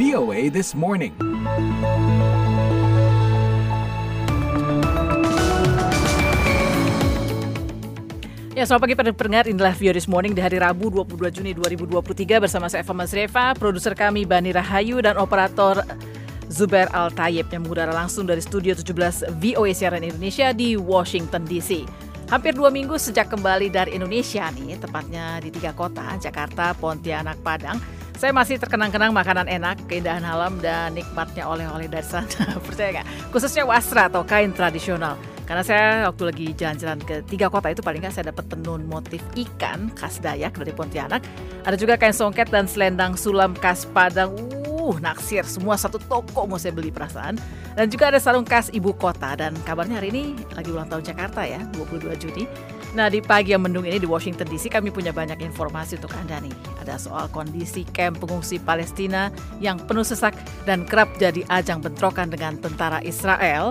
VOA This Morning. Ya, selamat pagi pada pendengar. Inilah VOA This Morning di hari Rabu 22 Juni 2023 bersama saya Eva Masreva, produser kami Bani Rahayu dan operator Zuber Al-Tayeb yang mengudara langsung dari Studio 17 VOA Siaran Indonesia di Washington DC. Hampir dua minggu sejak kembali dari Indonesia nih, tepatnya di tiga kota, Jakarta, Pontianak, Padang. Saya masih terkenang-kenang makanan enak, keindahan alam, dan nikmatnya oleh-oleh dari sana. Percaya nggak? Khususnya wasra atau kain tradisional. Karena saya waktu lagi jalan-jalan ke tiga kota itu paling nggak saya dapat tenun motif ikan khas Dayak dari Pontianak. Ada juga kain songket dan selendang sulam khas Padang uh naksir semua satu toko mau saya beli perasaan. Dan juga ada sarung khas ibu kota dan kabarnya hari ini lagi ulang tahun Jakarta ya 22 Juni. Nah di pagi yang mendung ini di Washington DC kami punya banyak informasi untuk Anda nih. Ada soal kondisi kamp pengungsi Palestina yang penuh sesak dan kerap jadi ajang bentrokan dengan tentara Israel.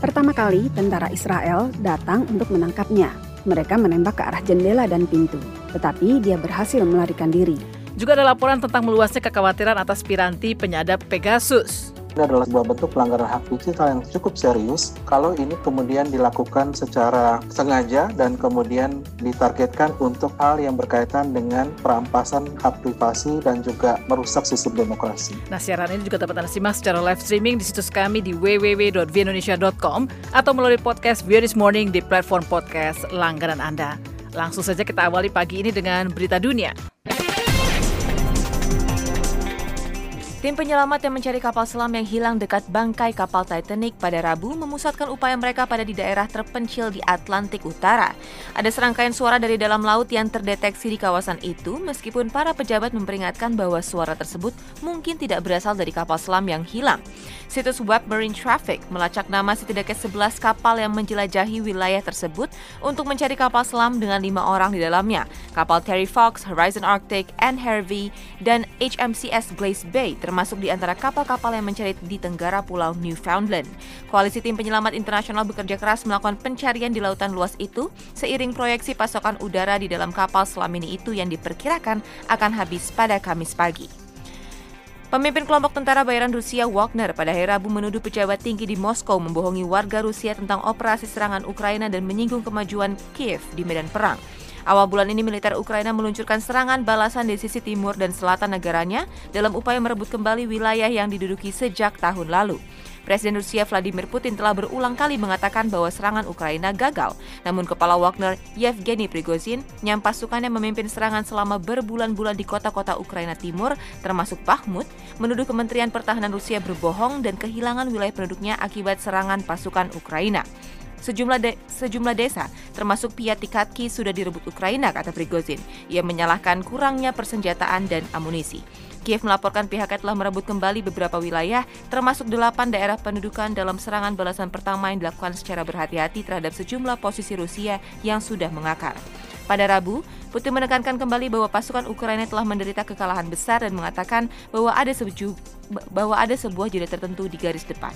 Pertama kali tentara Israel datang untuk menangkapnya. Mereka menembak ke arah jendela dan pintu, tetapi dia berhasil melarikan diri. Juga ada laporan tentang meluasnya kekhawatiran atas piranti penyadap Pegasus. Ini adalah sebuah bentuk pelanggaran hak digital yang cukup serius kalau ini kemudian dilakukan secara sengaja dan kemudian ditargetkan untuk hal yang berkaitan dengan perampasan hak privasi dan juga merusak sistem demokrasi. Nah, siaran ini juga dapat Anda simak secara live streaming di situs kami di www.vindonesia.com atau melalui podcast Via This Morning di platform podcast langganan Anda. Langsung saja kita awali pagi ini dengan berita dunia. Tim penyelamat yang mencari kapal selam yang hilang dekat bangkai kapal Titanic pada Rabu memusatkan upaya mereka pada di daerah terpencil di Atlantik Utara. Ada serangkaian suara dari dalam laut yang terdeteksi di kawasan itu meskipun para pejabat memperingatkan bahwa suara tersebut mungkin tidak berasal dari kapal selam yang hilang. Situs web Marine Traffic melacak nama setidaknya 11 kapal yang menjelajahi wilayah tersebut untuk mencari kapal selam dengan lima orang di dalamnya. Kapal Terry Fox, Horizon Arctic, Anne Hervey, dan HMCS Glace Bay termasuk di antara kapal-kapal yang mencari di tenggara Pulau Newfoundland. Koalisi tim penyelamat internasional bekerja keras melakukan pencarian di lautan luas itu seiring proyeksi pasokan udara di dalam kapal selam ini itu yang diperkirakan akan habis pada Kamis pagi. Pemimpin kelompok tentara bayaran Rusia Wagner pada hari Rabu menuduh pejabat tinggi di Moskow membohongi warga Rusia tentang operasi serangan Ukraina dan menyinggung kemajuan Kiev di medan perang. Awal bulan ini militer Ukraina meluncurkan serangan balasan di sisi timur dan selatan negaranya dalam upaya merebut kembali wilayah yang diduduki sejak tahun lalu. Presiden Rusia Vladimir Putin telah berulang kali mengatakan bahwa serangan Ukraina gagal. Namun kepala Wagner Yevgeny Prigozhin yang pasukannya memimpin serangan selama berbulan-bulan di kota-kota Ukraina Timur termasuk Bakhmut menuduh Kementerian Pertahanan Rusia berbohong dan kehilangan wilayah produknya akibat serangan pasukan Ukraina. Sejumlah, de sejumlah desa, termasuk Piatikatki, sudah direbut Ukraina, kata Prigozhin. Ia menyalahkan kurangnya persenjataan dan amunisi. Kiev melaporkan pihaknya telah merebut kembali beberapa wilayah, termasuk delapan daerah pendudukan dalam serangan balasan pertama yang dilakukan secara berhati-hati terhadap sejumlah posisi Rusia yang sudah mengakar. Pada Rabu, Putin menekankan kembali bahwa pasukan Ukraina telah menderita kekalahan besar dan mengatakan bahwa ada sebuah bahwa ada sebuah jeda tertentu di garis depan.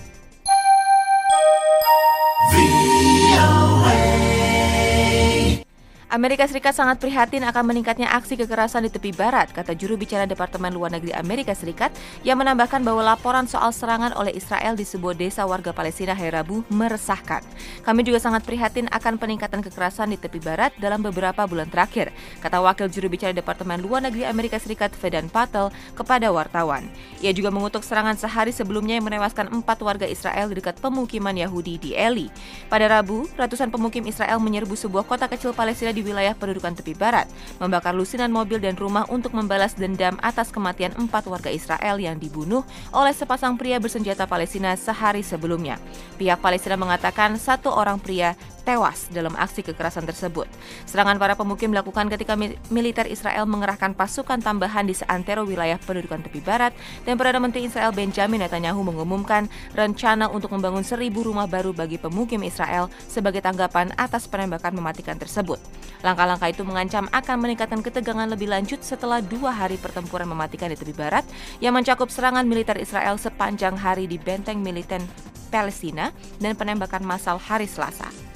Amerika Serikat sangat prihatin akan meningkatnya aksi kekerasan di tepi barat, kata juru bicara Departemen Luar Negeri Amerika Serikat yang menambahkan bahwa laporan soal serangan oleh Israel di sebuah desa warga Palestina hari Rabu meresahkan. Kami juga sangat prihatin akan peningkatan kekerasan di tepi barat dalam beberapa bulan terakhir, kata wakil juru bicara Departemen Luar Negeri Amerika Serikat Fedan Patel kepada wartawan. Ia juga mengutuk serangan sehari sebelumnya yang menewaskan empat warga Israel di dekat pemukiman Yahudi di Eli. Pada Rabu, ratusan pemukim Israel menyerbu sebuah kota kecil Palestina di di wilayah pendudukan tepi barat, membakar lusinan mobil dan rumah untuk membalas dendam atas kematian empat warga Israel yang dibunuh oleh sepasang pria bersenjata Palestina sehari sebelumnya. Pihak Palestina mengatakan satu orang pria tewas dalam aksi kekerasan tersebut. Serangan para pemukim dilakukan ketika militer Israel mengerahkan pasukan tambahan di seantero wilayah pendudukan tepi barat dan Perdana Menteri Israel Benjamin Netanyahu mengumumkan rencana untuk membangun seribu rumah baru bagi pemukim Israel sebagai tanggapan atas penembakan mematikan tersebut. Langkah-langkah itu mengancam akan meningkatkan ketegangan lebih lanjut setelah dua hari pertempuran mematikan di tepi barat yang mencakup serangan militer Israel sepanjang hari di benteng militer Palestina dan penembakan massal hari Selasa.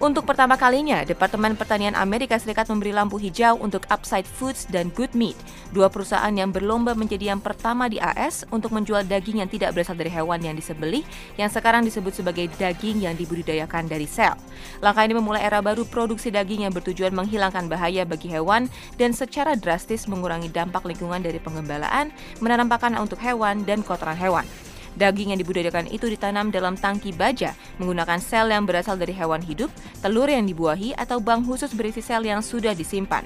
Untuk pertama kalinya, Departemen Pertanian Amerika Serikat memberi lampu hijau untuk Upside Foods dan Good Meat, dua perusahaan yang berlomba menjadi yang pertama di AS untuk menjual daging yang tidak berasal dari hewan yang disembelih, yang sekarang disebut sebagai daging yang dibudidayakan dari sel. Langkah ini memulai era baru produksi daging yang bertujuan menghilangkan bahaya bagi hewan dan secara drastis mengurangi dampak lingkungan dari pengembalaan, menanam pakan untuk hewan, dan kotoran hewan. Daging yang dibudidayakan itu ditanam dalam tangki baja menggunakan sel yang berasal dari hewan hidup, telur yang dibuahi, atau bank khusus berisi sel yang sudah disimpan.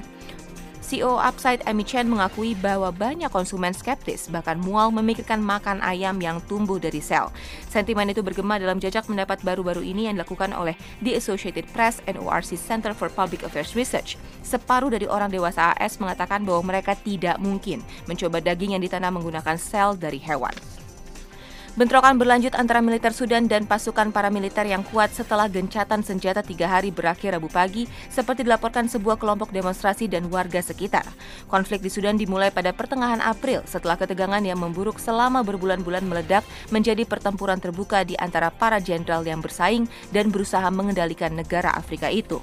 CEO Upside Amy Chen mengakui bahwa banyak konsumen skeptis bahkan mual memikirkan makan ayam yang tumbuh dari sel. Sentimen itu bergema dalam jejak pendapat baru-baru ini yang dilakukan oleh The Associated Press and ORC Center for Public Affairs Research. Separuh dari orang dewasa AS mengatakan bahwa mereka tidak mungkin mencoba daging yang ditanam menggunakan sel dari hewan. Bentrokan berlanjut antara militer Sudan dan pasukan paramiliter yang kuat setelah gencatan senjata tiga hari berakhir Rabu pagi, seperti dilaporkan sebuah kelompok demonstrasi dan warga sekitar. Konflik di Sudan dimulai pada pertengahan April setelah ketegangan yang memburuk selama berbulan-bulan meledak menjadi pertempuran terbuka di antara para jenderal yang bersaing dan berusaha mengendalikan negara Afrika itu.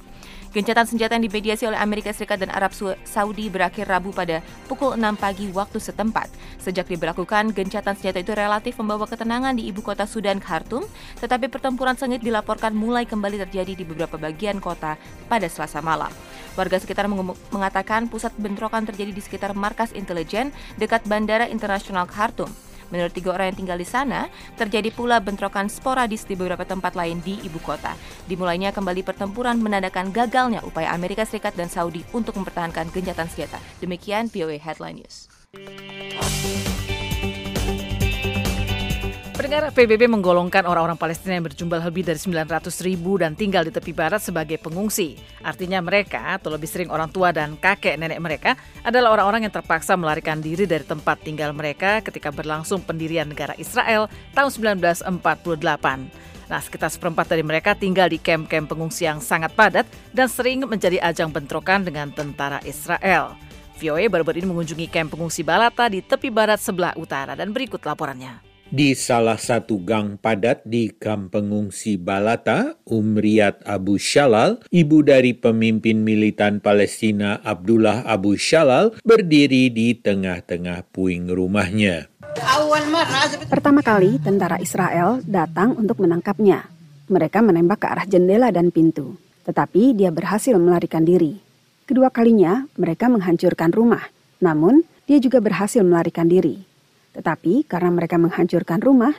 Gencatan senjata yang dimediasi oleh Amerika Serikat dan Arab Saudi berakhir Rabu pada pukul 6 pagi waktu setempat. Sejak diberlakukan, gencatan senjata itu relatif membawa ketenangan di ibu kota Sudan, Khartoum, tetapi pertempuran sengit dilaporkan mulai kembali terjadi di beberapa bagian kota pada selasa malam. Warga sekitar mengatakan pusat bentrokan terjadi di sekitar markas intelijen dekat Bandara Internasional Khartoum. Menurut tiga orang yang tinggal di sana, terjadi pula bentrokan sporadis di beberapa tempat lain di ibu kota. Dimulainya kembali pertempuran menandakan gagalnya upaya Amerika Serikat dan Saudi untuk mempertahankan gencatan senjata. Demikian VOA Headline News. Pendengar PBB menggolongkan orang-orang Palestina yang berjumlah lebih dari 900 ribu dan tinggal di tepi barat sebagai pengungsi. Artinya mereka, atau lebih sering orang tua dan kakek nenek mereka, adalah orang-orang yang terpaksa melarikan diri dari tempat tinggal mereka ketika berlangsung pendirian negara Israel tahun 1948. Nah, sekitar seperempat dari mereka tinggal di kamp-kamp pengungsi yang sangat padat dan sering menjadi ajang bentrokan dengan tentara Israel. VOA e baru-baru ini mengunjungi kamp pengungsi Balata di tepi barat sebelah utara dan berikut laporannya. Di salah satu gang padat di kamp pengungsi Balata, Umriyat Abu Shalal, ibu dari pemimpin militan Palestina Abdullah Abu Shalal, berdiri di tengah-tengah puing rumahnya. Pertama kali tentara Israel datang untuk menangkapnya. Mereka menembak ke arah jendela dan pintu, tetapi dia berhasil melarikan diri. Kedua kalinya, mereka menghancurkan rumah, namun dia juga berhasil melarikan diri. Tetapi karena mereka menghancurkan rumah,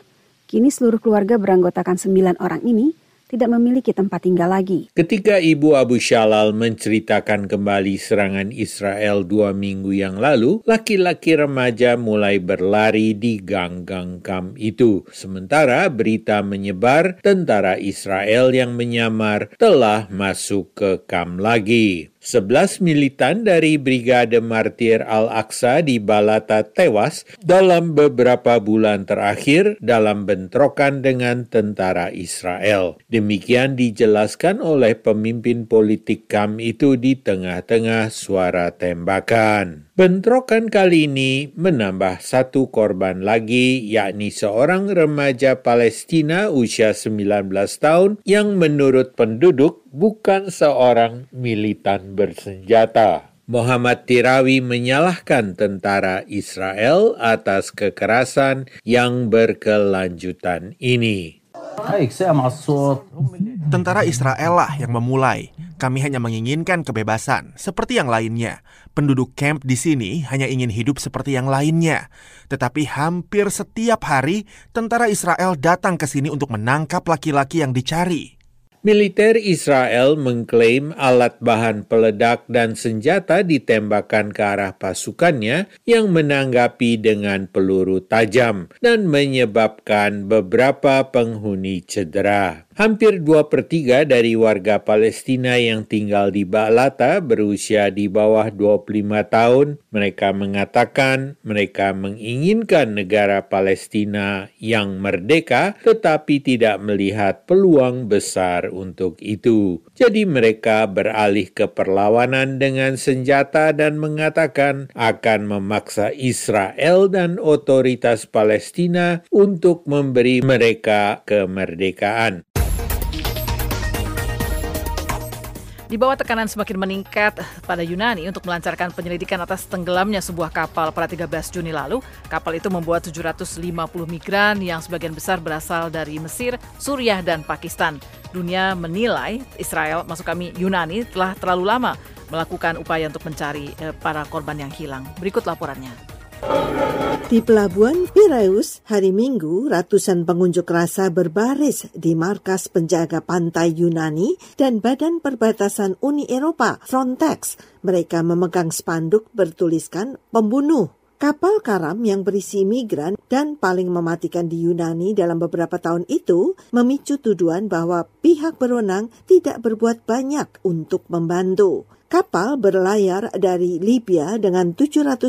kini seluruh keluarga beranggotakan sembilan orang ini tidak memiliki tempat tinggal lagi. Ketika ibu Abu Shalal menceritakan kembali serangan Israel dua minggu yang lalu, laki-laki remaja mulai berlari di gang-gang kam itu. Sementara berita menyebar, tentara Israel yang menyamar telah masuk ke kam lagi. 11 militan dari Brigade Martir Al-Aqsa di Balata tewas dalam beberapa bulan terakhir dalam bentrokan dengan tentara Israel. Demikian dijelaskan oleh pemimpin politik KAM itu di tengah-tengah suara tembakan. Bentrokan kali ini menambah satu korban lagi, yakni seorang remaja Palestina usia 19 tahun yang menurut penduduk bukan seorang militan bersenjata. Muhammad Tirawi menyalahkan tentara Israel atas kekerasan yang berkelanjutan ini. Tentara Israel lah yang memulai. Kami hanya menginginkan kebebasan, seperti yang lainnya. Penduduk camp di sini hanya ingin hidup seperti yang lainnya. Tetapi hampir setiap hari, tentara Israel datang ke sini untuk menangkap laki-laki yang dicari militer Israel mengklaim alat bahan peledak dan senjata ditembakkan ke arah pasukannya yang menanggapi dengan peluru tajam dan menyebabkan beberapa penghuni cedera. Hampir dua pertiga dari warga Palestina yang tinggal di Ba'lata berusia di bawah 25 tahun. Mereka mengatakan mereka menginginkan negara Palestina yang merdeka tetapi tidak melihat peluang besar untuk itu. Jadi mereka beralih ke perlawanan dengan senjata dan mengatakan akan memaksa Israel dan otoritas Palestina untuk memberi mereka kemerdekaan. Di bawah tekanan semakin meningkat pada Yunani untuk melancarkan penyelidikan atas tenggelamnya sebuah kapal pada 13 Juni lalu, kapal itu membuat 750 migran yang sebagian besar berasal dari Mesir, Suriah, dan Pakistan. Dunia menilai Israel, masuk kami Yunani, telah terlalu lama melakukan upaya untuk mencari eh, para korban yang hilang. Berikut laporannya. Di pelabuhan Piraeus, hari Minggu, ratusan pengunjuk rasa berbaris di markas penjaga pantai Yunani dan Badan Perbatasan Uni Eropa, Frontex. Mereka memegang spanduk bertuliskan pembunuh Kapal karam yang berisi imigran dan paling mematikan di Yunani dalam beberapa tahun itu memicu tuduhan bahwa pihak berwenang tidak berbuat banyak untuk membantu. Kapal berlayar dari Libya dengan 750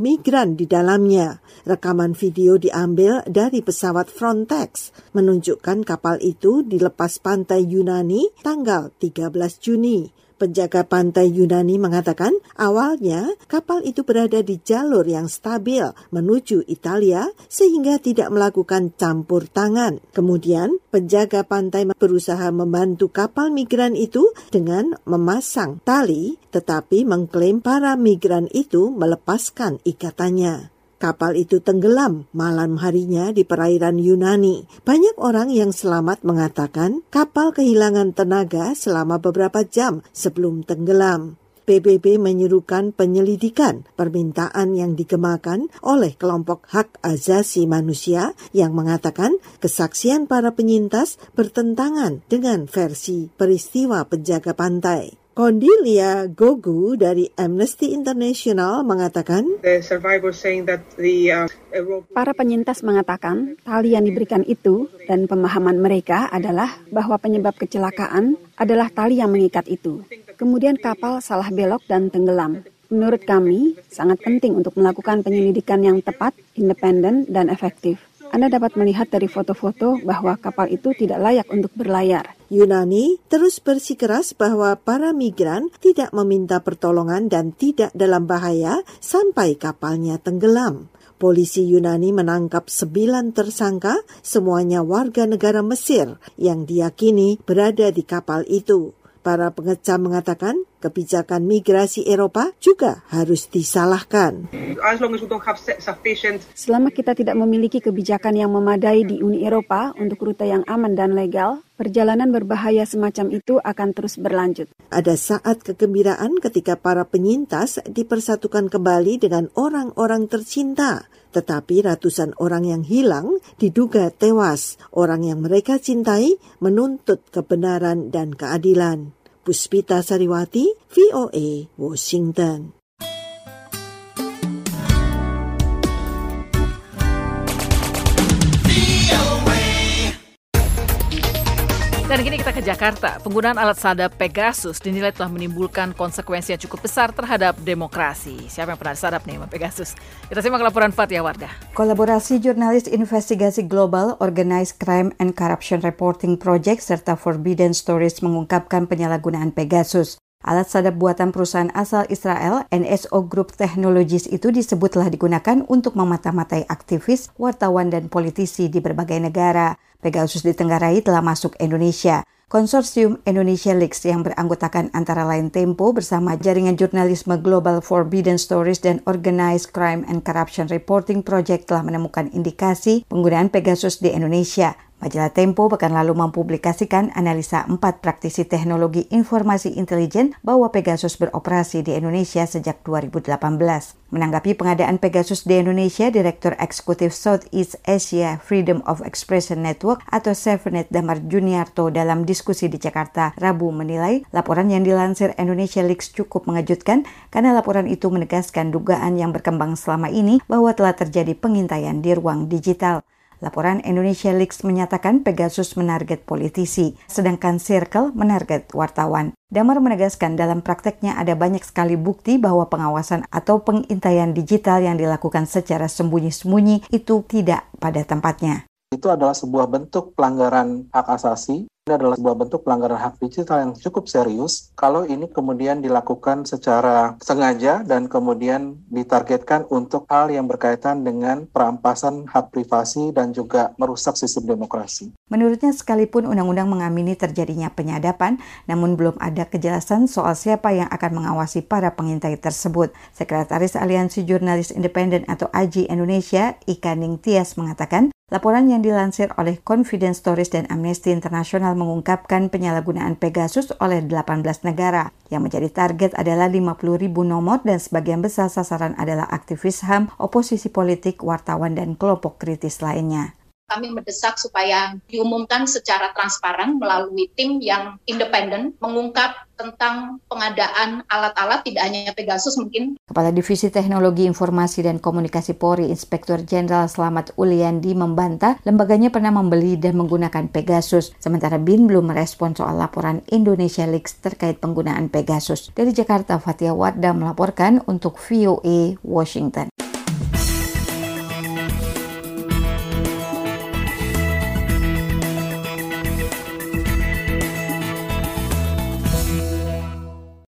migran di dalamnya. Rekaman video diambil dari pesawat Frontex menunjukkan kapal itu dilepas pantai Yunani tanggal 13 Juni. Penjaga pantai Yunani mengatakan awalnya kapal itu berada di jalur yang stabil menuju Italia sehingga tidak melakukan campur tangan. Kemudian penjaga pantai berusaha membantu kapal migran itu dengan memasang tali tetapi mengklaim para migran itu melepaskan ikatannya. Kapal itu tenggelam malam harinya di perairan Yunani. Banyak orang yang selamat mengatakan kapal kehilangan tenaga selama beberapa jam sebelum tenggelam. PBB menyerukan penyelidikan permintaan yang digemakan oleh kelompok hak asasi manusia yang mengatakan kesaksian para penyintas bertentangan dengan versi peristiwa penjaga pantai. Kondilia Gogu dari Amnesty International mengatakan, uh, Para penyintas mengatakan tali yang diberikan itu dan pemahaman mereka adalah bahwa penyebab kecelakaan adalah tali yang mengikat itu. Kemudian kapal salah belok dan tenggelam. Menurut kami, sangat penting untuk melakukan penyelidikan yang tepat, independen, dan efektif. Anda dapat melihat dari foto-foto bahwa kapal itu tidak layak untuk berlayar. Yunani terus bersikeras bahwa para migran tidak meminta pertolongan dan tidak dalam bahaya sampai kapalnya tenggelam. Polisi Yunani menangkap sembilan tersangka, semuanya warga negara Mesir yang diyakini berada di kapal itu para pengecam mengatakan kebijakan migrasi Eropa juga harus disalahkan. Selama kita tidak memiliki kebijakan yang memadai di Uni Eropa untuk rute yang aman dan legal, perjalanan berbahaya semacam itu akan terus berlanjut. Ada saat kegembiraan ketika para penyintas dipersatukan kembali dengan orang-orang tercinta, tetapi ratusan orang yang hilang diduga tewas. Orang yang mereka cintai menuntut kebenaran dan keadilan. Puspita Sariwati, VOA, Washington. Bukan kini kita ke Jakarta. Penggunaan alat sadap Pegasus dinilai telah menimbulkan konsekuensi yang cukup besar terhadap demokrasi. Siapa yang pernah sadap nih sama Pegasus? Kita simak laporan Fatia Wardah. Kolaborasi jurnalis investigasi global Organized Crime and Corruption Reporting Project serta Forbidden Stories mengungkapkan penyalahgunaan Pegasus. Alat sadap buatan perusahaan asal Israel, NSO Group Technologies itu disebut telah digunakan untuk memata-matai aktivis, wartawan, dan politisi di berbagai negara. Pegasus di ditenggarai telah masuk Indonesia. Konsorsium Indonesia Leaks yang beranggotakan antara lain Tempo bersama jaringan jurnalisme Global Forbidden Stories dan Organized Crime and Corruption Reporting Project telah menemukan indikasi penggunaan Pegasus di Indonesia. Majalah Tempo pekan lalu mempublikasikan analisa empat praktisi teknologi informasi intelijen bahwa Pegasus beroperasi di Indonesia sejak 2018. Menanggapi pengadaan Pegasus di Indonesia, Direktur Eksekutif Southeast Asia Freedom of Expression Network atau SafeNet Damar Juniarto dalam diskusi di Jakarta Rabu menilai laporan yang dilansir Indonesia Leaks cukup mengejutkan karena laporan itu menegaskan dugaan yang berkembang selama ini bahwa telah terjadi pengintaian di ruang digital. Laporan Indonesia Leaks menyatakan Pegasus menarget politisi, sedangkan Circle menarget wartawan. Damar menegaskan dalam prakteknya ada banyak sekali bukti bahwa pengawasan atau pengintaian digital yang dilakukan secara sembunyi-sembunyi itu tidak pada tempatnya. Itu adalah sebuah bentuk pelanggaran hak asasi ini adalah sebuah bentuk pelanggaran hak digital yang cukup serius kalau ini kemudian dilakukan secara sengaja dan kemudian ditargetkan untuk hal yang berkaitan dengan perampasan hak privasi dan juga merusak sistem demokrasi. Menurutnya sekalipun undang-undang mengamini terjadinya penyadapan, namun belum ada kejelasan soal siapa yang akan mengawasi para pengintai tersebut. Sekretaris Aliansi Jurnalis Independen atau AJI Indonesia, Ika Ningtyas mengatakan, Laporan yang dilansir oleh Confidence Stories dan Amnesty International mengungkapkan penyalahgunaan Pegasus oleh 18 negara. Yang menjadi target adalah 50 ribu nomor dan sebagian besar sasaran adalah aktivis HAM, oposisi politik, wartawan, dan kelompok kritis lainnya kami mendesak supaya diumumkan secara transparan melalui tim yang independen mengungkap tentang pengadaan alat-alat tidak hanya Pegasus mungkin. Kepala Divisi Teknologi Informasi dan Komunikasi Polri Inspektur Jenderal Selamat Uliandi membantah lembaganya pernah membeli dan menggunakan Pegasus. Sementara BIN belum merespon soal laporan Indonesia Leaks terkait penggunaan Pegasus. Dari Jakarta, Fatia Wadda melaporkan untuk VOA Washington.